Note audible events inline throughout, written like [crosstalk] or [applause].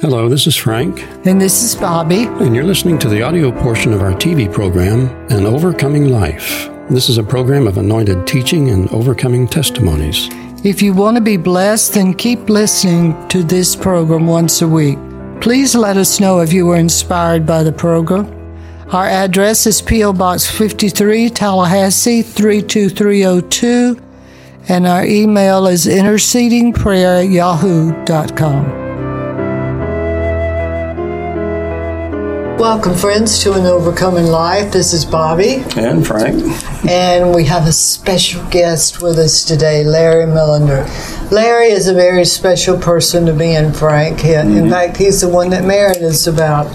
Hello, this is Frank, And this is Bobby. and you're listening to the audio portion of our TV program, An Overcoming Life. This is a program of anointed teaching and overcoming testimonies. If you want to be blessed, then keep listening to this program once a week. Please let us know if you were inspired by the program. Our address is P.O. Box 53, Tallahassee 32302, and our email is intercedingprayer at yahoo.com. Welcome, friends, to An Overcoming Life. This is Bobby. And Frank. And we have a special guest with us today, Larry Millender. Larry is a very special person to me and Frank. He, In fact, he's the one that married us about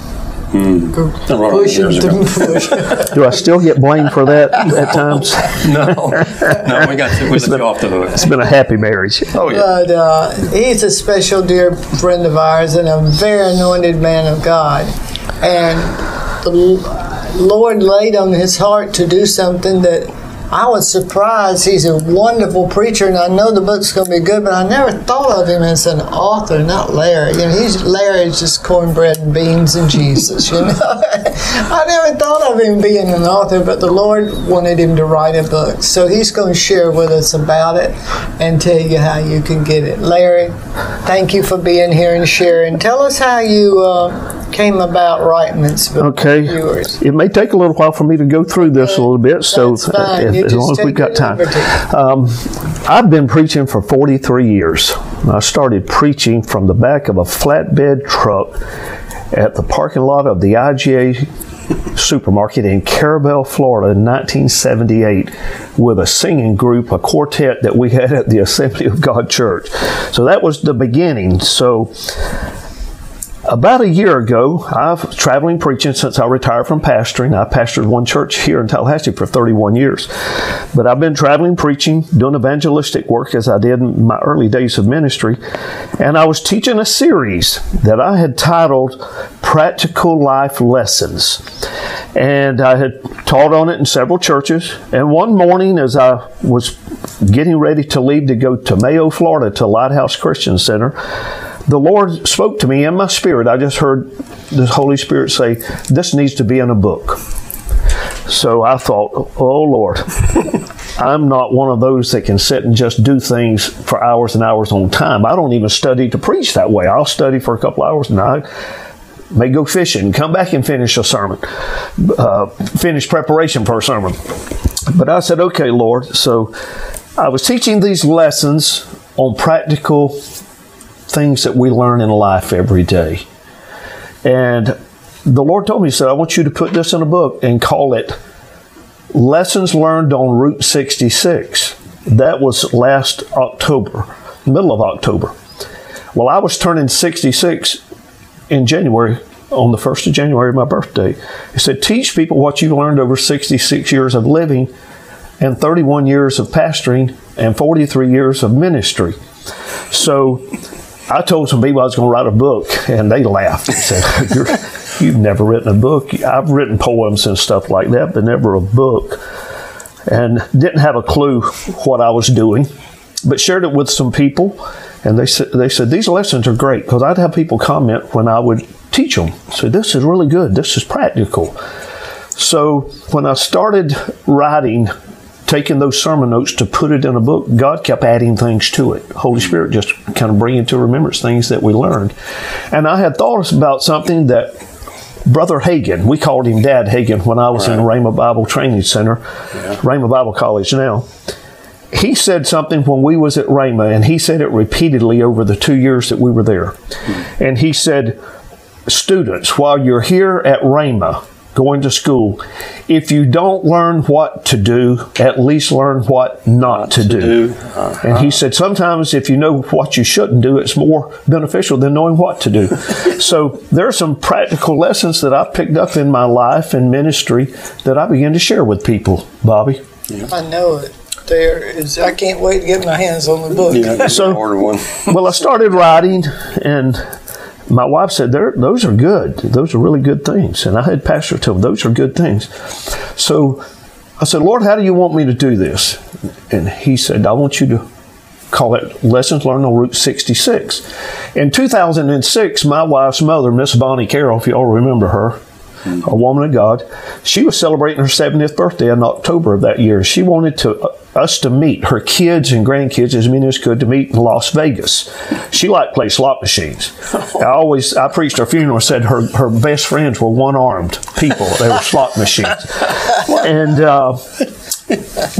pushing years ago. through push. [laughs] Do I still get blamed for that at times? [laughs] No, no, we got to, we let you off the hook. It's been a happy marriage. Oh, yeah. But uh, he's a special dear friend of ours and a very anointed man of God. And the Lord laid on his heart to do something that I was surprised. He's a wonderful preacher, and I know the book's going to be good, but I never thought of him as an author, not Larry. You know, he's Larry is just cornbread and beans and Jesus. You know, [laughs] I never thought of him being an author, but the Lord wanted him to write a book, so he's going to share with us about it and tell you how you can get it. Larry, thank you for being here and sharing. Tell us how you uh, came about this book. Okay. Viewers. It may take a little while for me to go through this a little bit, so That's if- as long as we've got time. Um, I've been preaching for 43 years. I started preaching from the back of a flatbed truck at the parking lot of the IGA supermarket in Carrabelle, Florida in 1978 with a singing group, a quartet that we had at the Assembly of God Church. So that was the beginning. So about a year ago, I've traveling preaching since I retired from pastoring. I pastored one church here in Tallahassee for 31 years. But I've been traveling preaching, doing evangelistic work as I did in my early days of ministry. And I was teaching a series that I had titled Practical Life Lessons. And I had taught on it in several churches. And one morning, as I was getting ready to leave to go to Mayo, Florida, to Lighthouse Christian Center, the Lord spoke to me in my spirit. I just heard the Holy Spirit say, This needs to be in a book. So I thought, Oh Lord, [laughs] I'm not one of those that can sit and just do things for hours and hours on time. I don't even study to preach that way. I'll study for a couple hours and I may go fishing, come back and finish a sermon, uh, finish preparation for a sermon. But I said, Okay, Lord. So I was teaching these lessons on practical things that we learn in life every day. And the Lord told me, He said, I want you to put this in a book and call it Lessons Learned on Route 66. That was last October, middle of October. Well, I was turning 66 in January, on the 1st of January, my birthday. He said, Teach people what you've learned over 66 years of living and 31 years of pastoring and 43 years of ministry. So I told some people I was going to write a book, and they laughed and said, [laughs] You're, You've never written a book. I've written poems and stuff like that, but never a book. And didn't have a clue what I was doing, but shared it with some people. And they said, they said These lessons are great because I'd have people comment when I would teach them. So, this is really good. This is practical. So, when I started writing taking those sermon notes to put it in a book, God kept adding things to it. Holy Spirit just kind of bringing to remembrance things that we learned. And I had thoughts about something that Brother Hagin, we called him Dad Hagin when I was in the Rhema Bible Training Center, Rhema Bible College now. He said something when we was at Rhema, and he said it repeatedly over the two years that we were there. Hmm. And he said, students, while you're here at Rhema, going to school, if you don't learn what to do, at least learn what not to, do. Uh-huh. And he said, sometimes if you know what you shouldn't do, it's more beneficial than knowing what to do. [laughs] so there are some practical lessons that I picked up in my life and ministry that I began to share with people, Bobby. I know it. There is. I can't wait to get my hands on the book. Yeah, So- order one. well, I started writing, and my wife said, "There, those are good. Those are really good things." And I had Pastor tell me, "Those are good things." So I said, "Lord, how do you want me to do this?" And He said, "I want you to call it Lessons Learned on Route 66. In 2006, my wife's mother, Miss Bonnie Carroll, if you all remember her, a woman of God, she was celebrating her 70th birthday in October of that year. She wanted to us to meet her kids and grandkids as many as could to meet in Las Vegas. She liked to play slot machines. I always I preached her funeral and said her her best friends were one armed people. They were slot machines, and. Uh,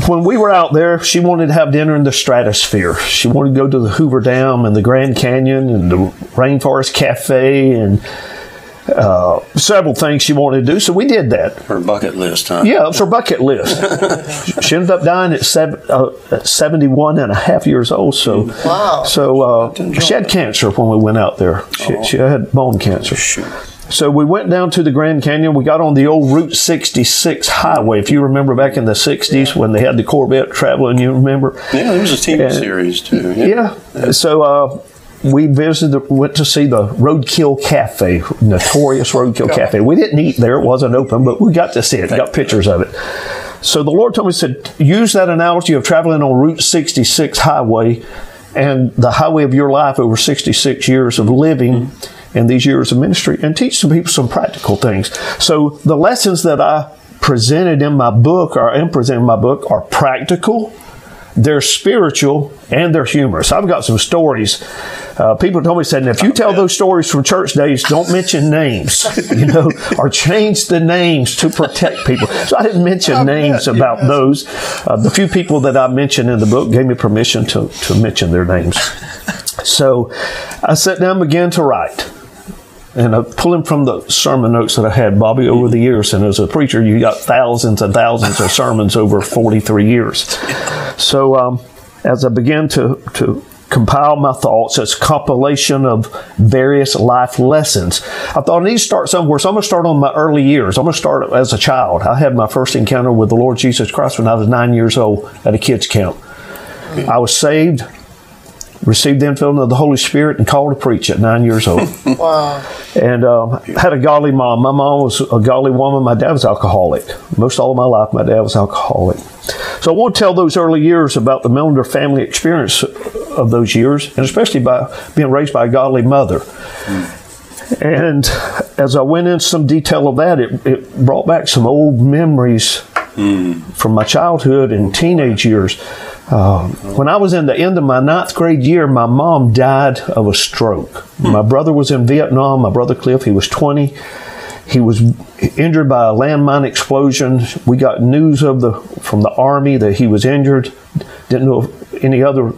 when we were out there, she wanted to have dinner in the stratosphere. She wanted to go to the Hoover Dam and the Grand Canyon and the Rainforest Cafe and uh, several things she wanted to do. So we did that. Her bucket list, huh? Yeah, it was her bucket list. [laughs] she ended up dying at, seven, uh, at 71 and a half years old. So, Wow. so uh, she had cancer when we went out there. She, she had bone cancer. Shoot. So we went down to the Grand Canyon. We got on the old Route 66 highway. If you remember back in the 60s when they had the Corvette traveling, you remember? Yeah, there was a TV And- series too. Yeah. So uh, we visited, went to see the Roadkill Cafe, notorious Roadkill Cafe. We didn't eat there; it wasn't open, but we got to see it, got pictures of it. So the Lord told me, said, use that analogy of traveling on Route 66 highway and the highway of your life over 66 years of living mm-hmm. and these years of ministry and teach some people some practical things. So the lessons that I presented in my book or am presenting in my book are practical, they're spiritual, and they're humorous. I've got some stories. Uh, people told me said, if you tell those stories from church days, don't mention names, [laughs] you know, or change the names to protect people. So I didn't mention [laughs] names about those. Uh, the few people that I mentioned in the book gave me permission to, to mention their names. So I sat down and began to write. And I'm pulling from the sermon notes that I had, Bobby, over the years. And as a preacher, you got thousands and thousands of sermons over 43 years. So um, as I began to, to compile my thoughts as compilation of various life lessons, I thought I need to start somewhere. So I'm going to start on my early years. I'm going to start as a child. I had my first encounter with the Lord Jesus Christ when I was nine years old at a kids' camp. I was saved, received the infilling of the Holy Spirit, and called to preach at nine years old [laughs] Wow. and um, had a godly mom. My mom was a godly woman. My dad was alcoholic. Most all of my life, my dad was alcoholic. So I want to tell those early years about the Millender family experience of those years, and especially by being raised by a godly mother. And as I went into some detail of that, it, it brought back some old memories from my childhood and teenage years. Um, when I was in the end of my ninth grade year, my mom died of a stroke. My brother was in Vietnam. My brother Cliff, he was 20. He was injured by a landmine explosion. We got news of the from the army that he was injured. Didn't know of any other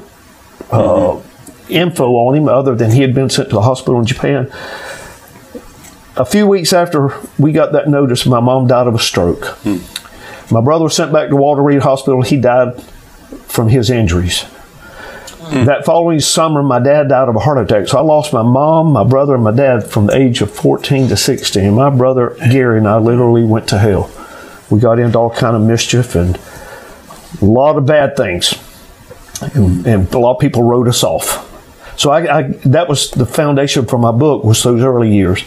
uh, info on him other than he had been sent to a hospital in Japan. A few weeks after we got that notice, my mom died of a stroke. My brother was sent back to Walter Reed Hospital. He died from his injuries. That following summer, my dad died of a heart attack. So I lost my mom, my brother, and my dad from the age of 14 to 16. My brother Gary and I literally went to hell. We got into all kind of mischief and a lot of bad things, and, and a lot of people wrote us off. So I, I, that was the foundation for my book was those early years.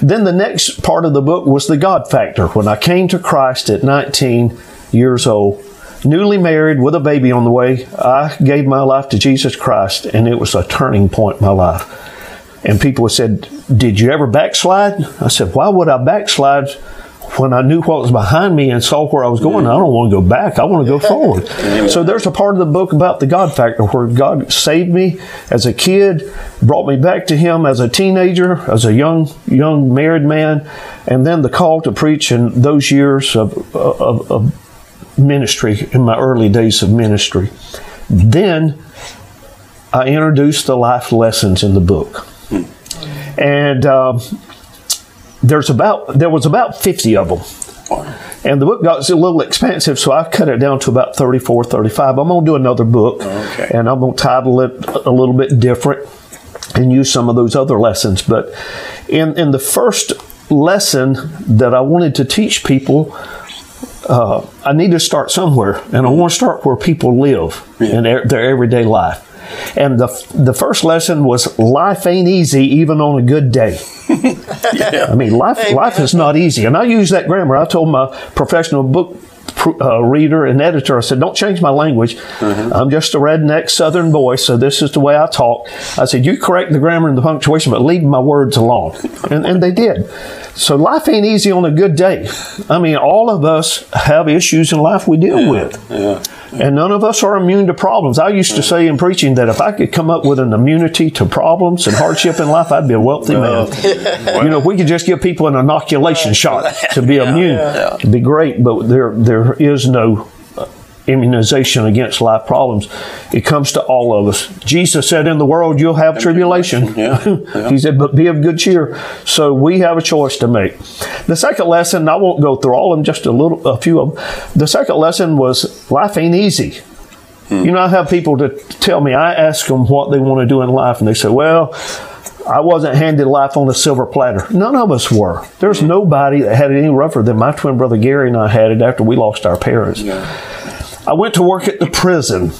Then the next part of the book was the God factor. When I came to Christ at 19 years old, newly married with a baby on the way, I gave my life to Jesus Christ, and it was a turning point in my life. And people said, "Did you ever backslide?" I said, "Why would I backslide?" When I knew what was behind me and saw where I was going, I don't want to go back. I want to go forward. So there's a part of the book about the God factor where God saved me as a kid, brought me back to Him as a teenager, as a young young married man, and then the call to preach in those years of, of, of ministry in my early days of ministry. Then I introduced the life lessons in the book, and um, there's about there was about fifty of them. And the book got a little expensive, so I cut it down to about 34, 35. I'm going to do another book, Okay. and I'm going to title it a little bit different and use some of those other lessons. But in, in the first lesson that I wanted to teach people, uh, I need to start somewhere, and I want to start where people live in their, their everyday life. And the the first lesson was life ain't easy even on a good day. [laughs] I mean, life life is not easy, and I use that grammar. I told my professional book uh, reader and editor. I said, "Don't change my language. I'm just a redneck Southern boy, so this is the way I talk." I said, "You correct the grammar and the punctuation, but leave my words alone," and, and they did. So life ain't easy on a good day. I mean, all of us have issues in life we deal with. Yeah. And none of us are immune to problems. I used to say in preaching that if I could come up with an immunity to problems and hardship in life, I'd be a wealthy man. [laughs] You know, if we could just give people an inoculation shot to be [laughs] immune, it'd be great. But there, there is no uh, immunization against life problems. It comes to all of us. Jesus said, "In the world you'll have tribulation." Yeah, yeah. [laughs] he said, "But be of good cheer." So we have a choice to make. The second lesson, I won't go through all of them, just a little, a few of them. The second lesson was life ain't easy. You know, I have people to tell me. I ask them what they want to do in life, and they say, "Well." I wasn't handed life on a silver platter. None of us were. There's nobody that had it any rougher than my twin brother Gary and I had it after we lost our parents. I went to work at the prison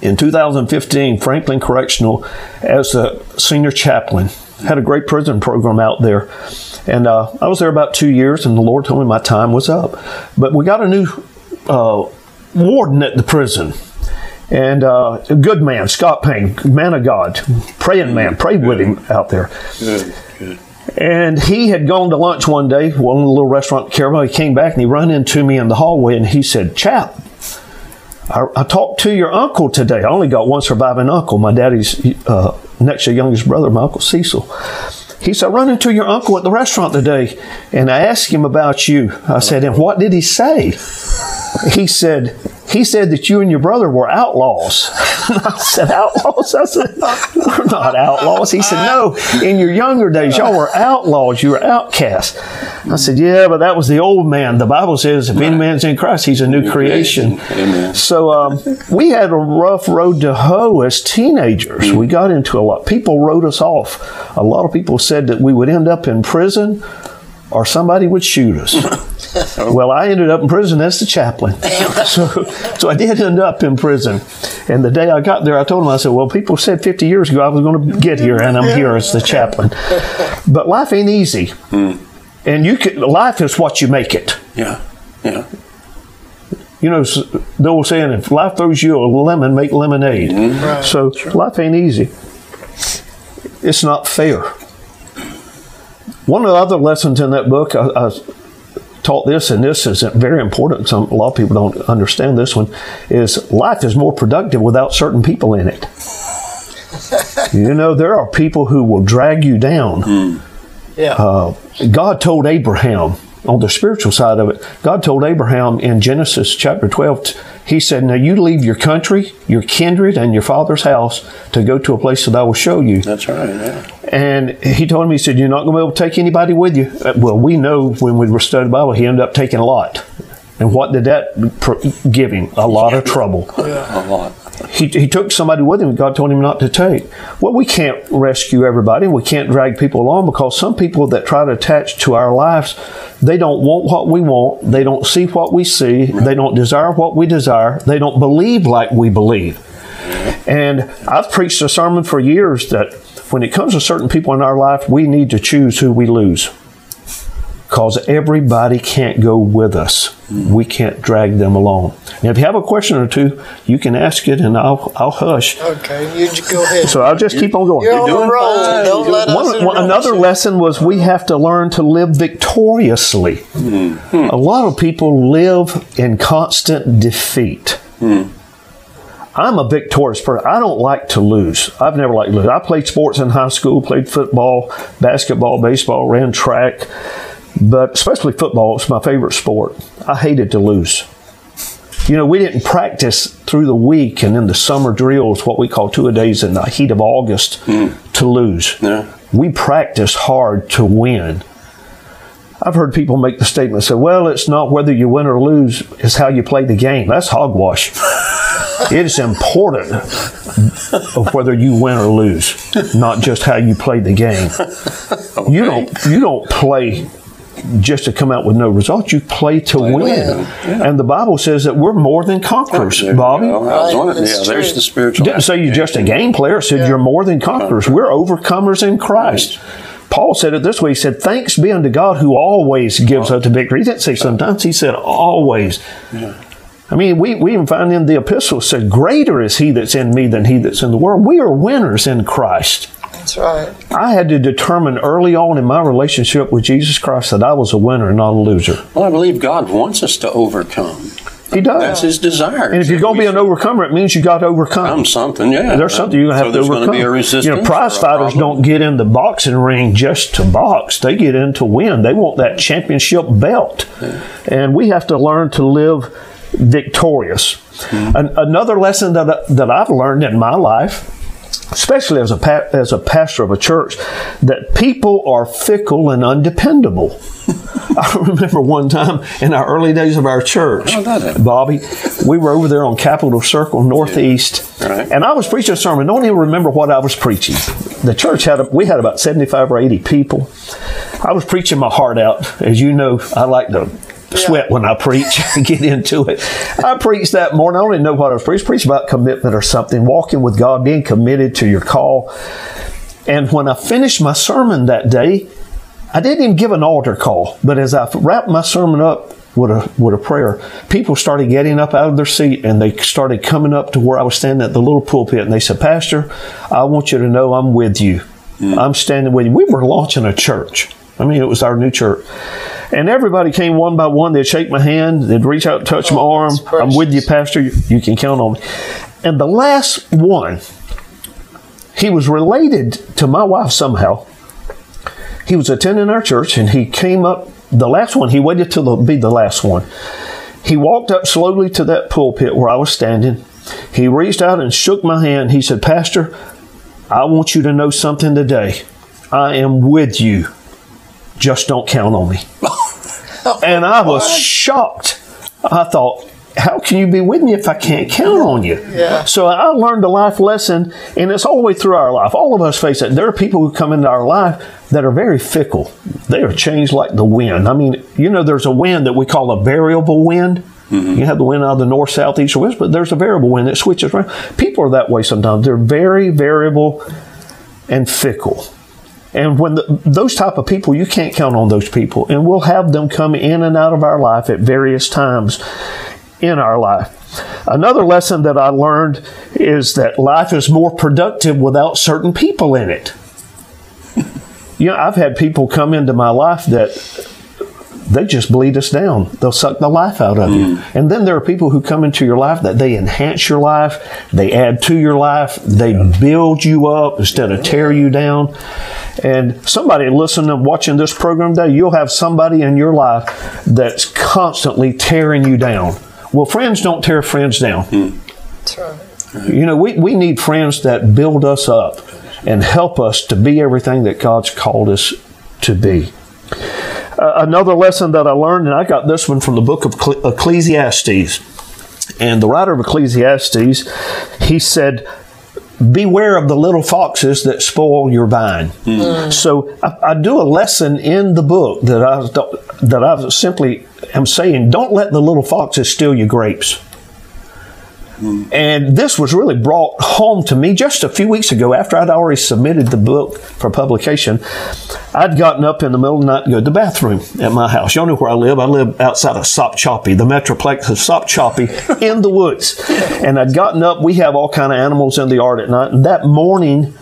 in 2015, Franklin Correctional, as a senior chaplain. Had a great prison program out there. And uh, I was there about two years, and the Lord told me my time was up. But we got a new uh, warden at the prison. And uh, a good man, Scott Payne, man of God, praying man, prayed with him out there. Good. Good. And he had gone to lunch one day, one little restaurant in Carrabelle. He came back and he ran into me in the hallway and he said, Chap, I, I talked to your uncle today. I only got one surviving uncle, my daddy's uh, next to youngest brother, my uncle Cecil. He said, I run into your uncle at the restaurant today and I asked him about you. I said, and what did he say? He said, he said that you and your brother were outlaws. [laughs] I said, outlaws? I said, we're not outlaws. He said, no, in your younger days, y'all were outlaws. You were outcasts. I said, yeah, but that was the old man. The Bible says if any man's in Christ, he's a new creation. Amen. So um, we had a rough road to hoe as teenagers. We got into a lot. People wrote us off. A lot of people said that we would end up in prison or somebody would shoot us. [laughs] well, I ended up in prison as the chaplain. [laughs] so, so I did end up in prison. And the day I got there, I told them, I said, well, people said 50 years ago I was going to get here, and I'm here as the chaplain. [laughs] But life ain't easy. Hmm. And you can, life is what you make it. Yeah. Yeah. You know, the old saying, if life throws you a lemon, make lemonade. Mm-hmm. Right. So life ain't easy. It's not fair. One of the other lessons in that book, I, I taught this, and this is very important. Some a lot of people don't understand this one. Is life is more productive without certain people in it. you know, there are people who will drag you down. Yeah. Uh, God told Abraham on the spiritual side of it. God told Abraham in Genesis chapter twelve. He said, "Now you leave your country, your kindred, and your father's house to go to a place that I will show you." That's right. Yeah. And he told him, he said, You're not going to be able to take anybody with you. Uh, Well, we know when we were studying the Bible, he ended up taking a lot. And what did that give him? A lot of trouble. A lot. He, he took somebody with him God told him not to take. Well, we can't rescue everybody. We can't drag people along because some people that try to attach to our lives, they don't want what we want. They don't see what we see. They don't desire what we desire. They don't believe like we believe. And I've preached a sermon for years that when it comes to certain people in our life, we need to choose who we lose. Because everybody can't go with us. We can't drag them along. Now, if you have a question or two, you can ask it and I'll, I'll hush. okay, you just go ahead. So I'll just keep on going. You're on doing a fine. Don't You're let us One, one, another lesson was we have to learn to live victoriously. Hmm. A lot of people live in constant defeat. Hmm. I'm a victorious person. I don't like to lose. I've never liked to lose. I played sports in high school, played football, basketball, baseball, ran track, but especially football. It's my favorite sport. I hated to lose. You know, we didn't practice through the week and in the summer drills, what we call two a days in the heat of August, hmm. to lose. Yeah. We practice hard to win. I've heard people make the statement say, well, it's not whether you win or lose, it's how you play the game. That's hogwash. [laughs] it is important of whether you win or lose, not just how you play the game. You don't you don't play just to come out with no results. You play to win. And the Bible says that we're more than conquerors, There you Bobby. I was Right, wondering- that's yeah, there's the spiritual. Didn't say you're just a game player. It said you're more than conquerors. We're overcomers in Christ. Paul said it this way. He said, Thanks be unto God who always gives us the victory. He didn't say sometimes, he said always. I mean, we, we even find in the epistle said, Greater is he that's in me than he that's in the world. We are winners in Christ. That's right. I had to determine early on in my relationship with Jesus Christ that I was a winner and not a loser. Well, I believe God wants us to overcome. He does. That's His desire. and if you're going to be an overcomer, it means you got to overcome. I'm something, yeah. There's something you're going to So have there's to gonna overcome. be a resistance. you know, prize fighters don't get in the boxing ring just to box. They get in to win. They want that championship belt. And we have to learn to live victorious. Hmm. An, another lesson that, that I've learned in my life, especially as a, pa- as a pastor of a church, that people are fickle and undependable. [laughs] I remember one time in our early days of our church, oh, How? Bobby, we were over there on Capitol Circle Northeast, Right. and I was preaching a sermon. Don't even remember what I was preaching. The church had a, we had about seventy five or eighty people. I was preaching my heart out, as you know. I like to sweat when I preach, [laughs] and get into it. I preached that morning. I don't even know what I was preaching. Preached about commitment or something, walking with God, being committed to your call. And when I finished my sermon that day, I didn't even give an altar call, but as I wrapped my sermon up with a with a prayer, people started getting up out of their seat and they started coming up to where I was standing at the little pulpit and they said, "Pastor, I want you to know I'm with you. Mm. I'm standing with you." We were launching a church. I mean, it was our new church. And everybody came one by one. They'd shake my hand. They'd reach out and touch my Oh, arm. I'm with you. Pastor. You, you can count on me. And the last one, he was related to my wife somehow he was attending our church and he came up the last one he waited till the, be the last one he walked up slowly to that pulpit where i was standing he reached out and shook my hand he said pastor i want you to know something today i am with you just don't count on me [laughs] and i was shocked i thought how can you be with me if I can't count on you? Yeah. So I learned a life lesson, and it's all the way through our life. All of us face it. There are people who come into our life that are very fickle. They are changed like the wind. I mean, you know, there's a wind that we call a variable wind. Mm-hmm. You have the wind out of the north, south, east, or west, but there's a variable wind that switches around. People are that way sometimes. They're very variable and fickle. And when the, those type of people, you can't count on those people, and we'll have them come in and out of our life at various times in our life. Another lesson that I learned is that life is more productive without certain people in it. [laughs] You know, I've had people come into my life that they just bleed us down. They'll suck the life out of you. Mm. And then there are people who come into your life that they enhance your life, they add to your life, they build you up instead of tear you down. And somebody listening and watching this program today, you'll have somebody in your life that's constantly tearing you down. Well, friends don't tear friends down. Hmm. That's right. You know, we, we need friends that build us up and help us to be everything that God's called us to be. Uh, another lesson that I learned, and I got this one from the book of Cle- Ecclesiastes. And the writer of Ecclesiastes, he said, Beware of the little foxes that spoil your vine. So I, I do a lesson in the book that I that I simply am saying, don't let the little foxes steal your grapes. And this was really brought home to me just a few weeks ago after I'd already submitted the book for publication. I'd gotten up in the middle of the night to go to the bathroom at my house. Y'all know where I live. I live outside of Sopchoppy, the Metroplex of Sopchoppy [laughs] in the woods. And I'd gotten up. We have all kind of animals in the yard at night. And that morning,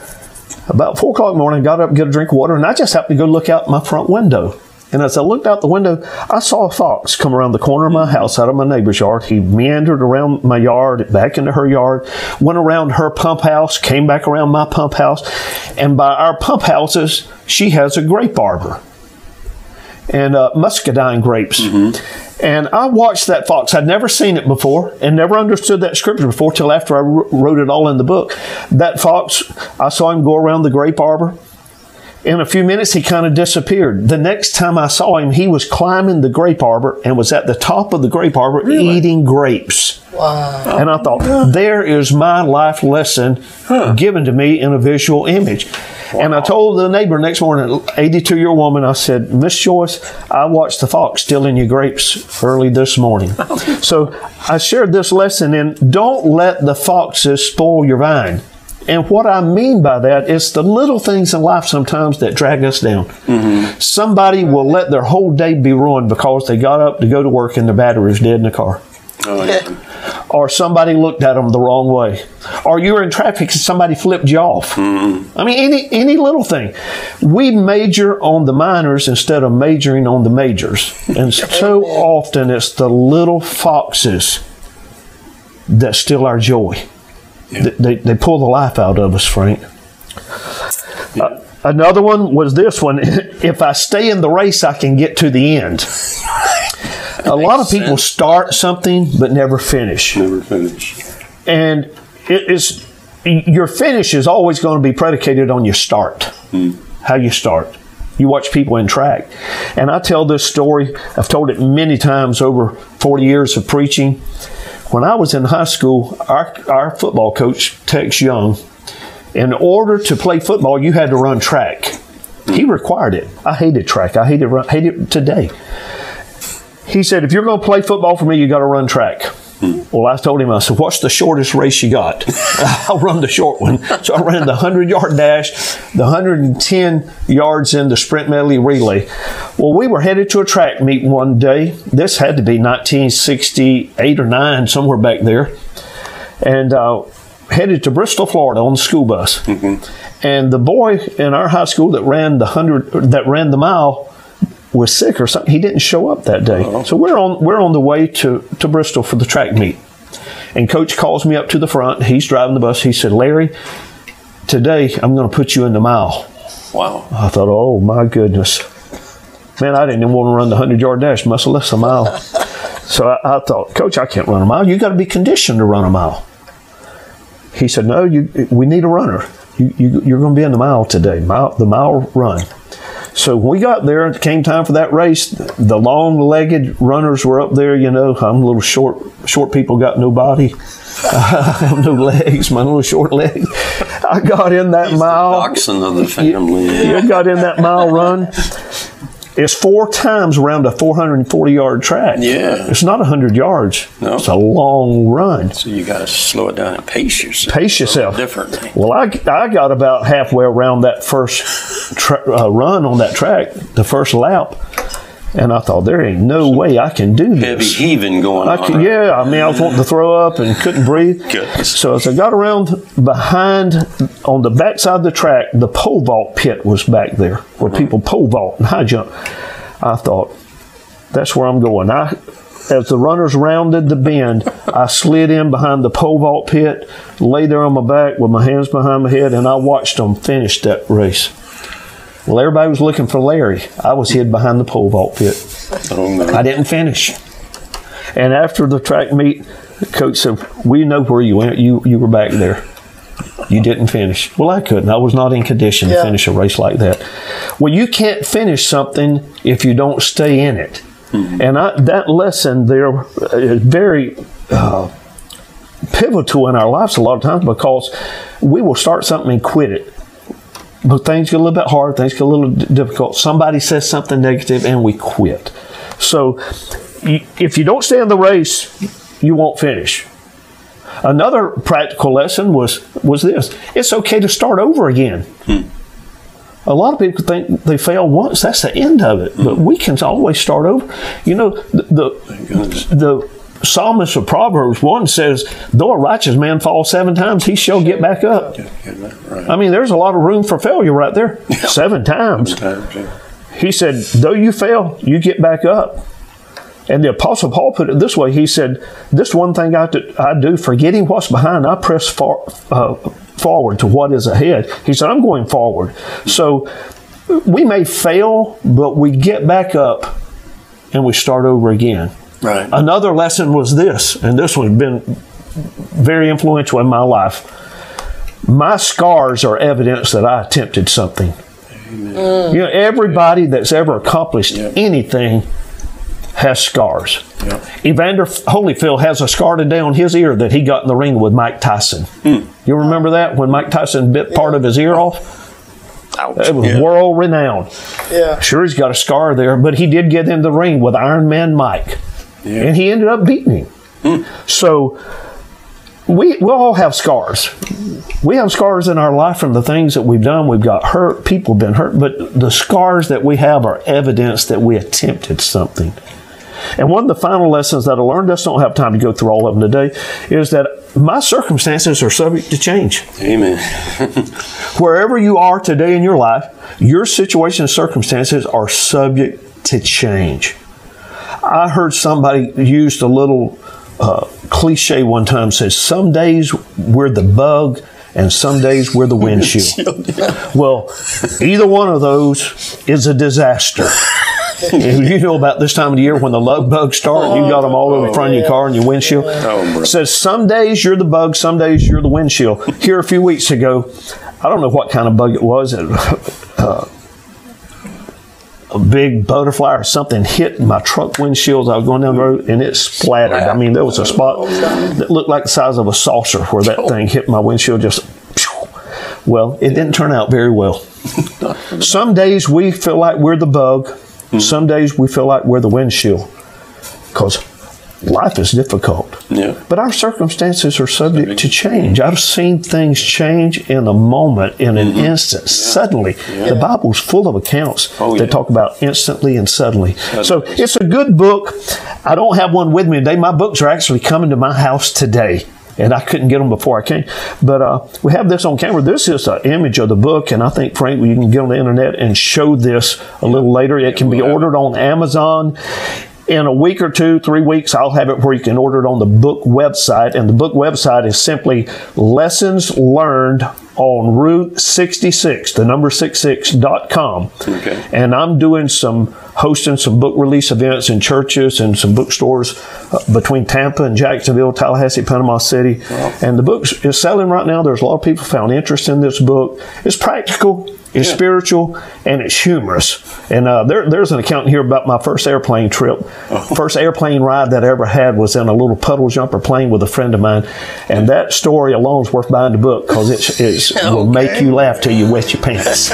about four o'clock in the morning, I got up, get a drink of water, and I just happened to go look out my front window. And as I looked out the window, I saw a fox come around the corner of my house out of my neighbor's yard. He meandered around my yard, back into her yard, went around her pump house, came back around my pump house. And by our pump houses, she has a grape arbor and uh, muscadine grapes. And I watched that fox. I'd never seen it before and never understood that scripture before till after I wrote it all in the book. That fox, I saw him go around the grape arbor. In a few minutes, he kind of disappeared. The next time I saw him, he was climbing the grape arbor and was at the top of the grape arbor eating grapes. Wow. And I thought, there is my life lesson given to me in a visual image. And I told the neighbor next morning, 82 year old woman, I said, Miss Joyce, I watched the fox stealing your grapes early this morning. [laughs] so I shared this lesson in don't let the foxes spoil your vine. And what I mean by that is the little things in life sometimes that drag us down. Somebody will let their whole day be ruined because they got up to go to work and their battery was dead in the car. Oh, yeah. Or somebody looked at them the wrong way. Or you were in traffic and somebody flipped you off. Mm-hmm. I mean, any, any little thing. We major on the minors instead of majoring on the majors. And so often it's the little foxes that steal our joy. They, they, they pull the life out of us, Frank. Uh, another one was this one [laughs] if I stay in the race, I can get to the end. [laughs] A lot of people sense. start something but never finish. Never finish. And it is your finish is always going to be predicated on your start. How you start. You watch people in track. And I tell this story, I've told it many times over 40 years of preaching. When I was in high school, our, our football coach, Tex Young, in order to play football, you had to run track. He required it. I hated track. I hated run, hate it today. He said, if you're going to play football for me, you got to run track. Well, I told him, I said, what's the shortest race you got? [laughs] I'll run the short one. So I ran the 100 yard dash, the 110 yards in the sprint medley relay. Well, we were headed to a track meet one day. This had to be 1968 or 9, somewhere back there. And uh, headed to Bristol, Florida on the school bus. And the boy in our high school that ran the 100, that ran the mile, was sick or something. He didn't show up that day. Oh. So we're on we're on the way to, to Bristol for the track meet. And coach calls me up to the front. He's driving the bus. He said, Larry, today I'm going to put you in the mile. Wow. I thought, oh my goodness. Man, I didn't even want to run the 100 yard dash, much less a mile. [laughs] so I, I thought, Coach, I can't run a mile. You got to be conditioned to run a mile. He said, No, you, we need a runner. You, you, you're going to be in the mile today, mile, the mile run. So we got there, it came time for that race. The long-legged runners were up there. You know, I'm a little short. Short people got no body. I [laughs] have no legs. My little short legs. I got in that mile. Oxen of the family. I got in that mile run. It's four times around a 440 yard track. Yeah. It's not 100 yards. No. It's a long run. So you got to slow it down and pace yourself. Pace yourself. differently. Well, I, I got about halfway around that first tra- uh, run on that track, the first lap, and I thought, there ain't no way I can do this. Heavy heaving going I on. could, yeah, I mean, I was wanting to throw up and couldn't breathe. Goodness. So as I got around behind, on the back side of the track, the pole vault pit was back there where uh-huh. people pole vault and high jump. I thought, that's where I'm going. I, as the runners rounded the bend, I slid in behind the pole vault pit, lay there on my back with my hands behind my head, and I watched them finish that race. Well, everybody was looking for Larry. I was hid behind the pole vault pit. Oh, no. I didn't finish. And after the track meet, the coach said, "We know where you went. You you were back there. You didn't finish." Well, I couldn't. I was not in condition to finish a race like that. Well, you can't finish something if you don't stay in it. And I, that lesson there is very uh, pivotal in our lives a lot of times because we will start something and quit it. But things get a little bit hard, things get a little difficult. Somebody says something negative and we quit. So if you don't stay in the race, you won't finish. Another practical lesson was was this: it's okay to start over again. A lot of people think they fail once; that's the end of it. But we can always start over. You know, the the, the psalmist of Proverbs one says, "Though a righteous man fall seven times, he shall get back up." Right. I mean, there's a lot of room for failure right there. [laughs] Seven times. He said, though you fail, you get back up. And the Apostle Paul put it this way He said, This one thing I do, I do forgetting what's behind, I press far, uh, forward to what is ahead. He said, I'm going forward. So we may fail, but we get back up and we start over again. Right. Another lesson was this, and this one's been very influential in my life. My scars are evidence that I attempted something. You know, everybody that's ever accomplished anything has scars. Evander Holyfield has a scar today on his ear that he got in the ring with Mike Tyson. Hmm. You remember that when Mike Tyson bit part of his ear off? Ouch. It was Yeah. world renowned. Yeah. Sure, he's got a scar there, but he did get in the ring with Iron Man Mike, and he ended up beating him. Hmm. So we we all have scars. We have scars in our life from the things that we've done. We've got hurt. People have been hurt, but the scars that we have are evidence that we attempted something. And one of the final lessons that I learned, I don't have time to go through all of them today, is that my circumstances are subject to change. Amen. [laughs] Wherever you are today in your life, your situation and circumstances are subject to change. I heard somebody used a little uh, cliche one time says, Some days we're the bug and some days we're the windshield. [laughs] well, either one of those is a disaster. you know about this time of the year when the love bugs start and you got them all over the front of your car and your windshield. Oh, says some days you're the bug, some days you're the windshield. Here a few weeks ago, I don't know what kind of bug it was. It, [laughs] uh, a big butterfly or something hit my truck windshield I was going down the road and it splattered. I mean, there was a spot that looked like the size of a saucer where that thing hit my windshield just. Well, it didn't turn out very well. Some days we feel like we're the bug. Some days we feel like we're the windshield because life is difficult. Yeah. But our circumstances are subject to change. I've seen things change in a moment, in an instant, suddenly. The Bible's full of accounts Oh, that yeah. talk about instantly and suddenly. So it's a good book. I don't have one with me today. My books are actually coming to my house today. And I couldn't get them before I came. But uh, we have this on camera. This is an image of the book. And I think, Frank, you can get on the internet and show this a little later. It can be ordered on Amazon in a week or two, three weeks, I'll have it where you can order it on the book website. And the book website is simply lessons learned on Route 66, the number 66.com. Okay. And I'm doing some, hosting some book release events in churches and some bookstores uh, between Tampa and Jacksonville, Tallahassee, Panama City. And the book is selling right now. There's a lot of people found interest in this book. It's practical. It's Yeah. spiritual and it's humorous. And uh, there, there's an account here about my first airplane trip. First airplane ride that I ever had was in a little puddle jumper plane with a friend of mine. And that story alone is worth buying the book because it it's [laughs] will make you laugh till you wet your pants.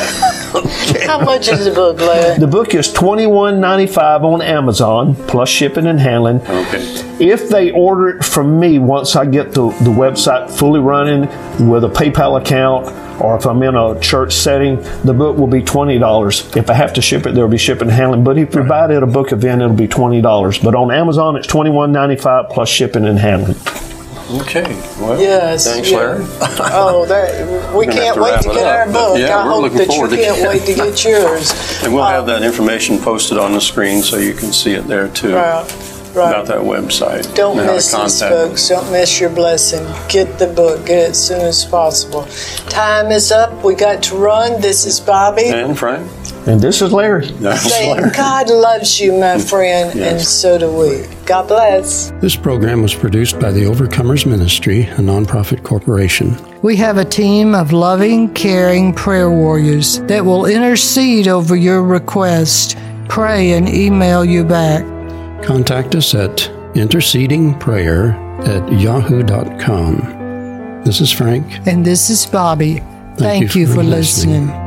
[laughs] How much is the book, Larry? The book is twenty one ninety five on Amazon plus shipping and handling. Okay. If they order it from me once I get the, the website fully running with a PayPal account, or if I'm in a church setting, the book will be twenty dollars. If I have to ship it, there'll be shipping and handling. But if you buy it at a book event, it'll be twenty dollars. But on Amazon, it's twenty one ninety five plus shipping and handling. Okay. Well, Yes. thanks, yeah. Larry. [laughs] Oh, that, we We're gonna have can't to wait to get up, our book. yeah, I we're hope looking that you to can't it. wait to [laughs] get yours. And we'll have Um, that information posted on the screen so you can see it there too. Right, right. About that website. Don't and how to miss this, folks. Don't miss your blessing. Get the book. Get it as soon as possible. Time is up. We got to run. This is Bobby. And Frank? And this is Larry. That's Saying Larry. God loves you, my [laughs] friend, and so do we. God bless. This program was produced by the Overcomers Ministry, a nonprofit corporation. We have a team of loving, caring prayer warriors that will intercede over your request, pray, and email you back. Contact us at intercedingprayer at yahoo.com. This is Frank. And this is Bobby. Thank, you you, for for listening. listening.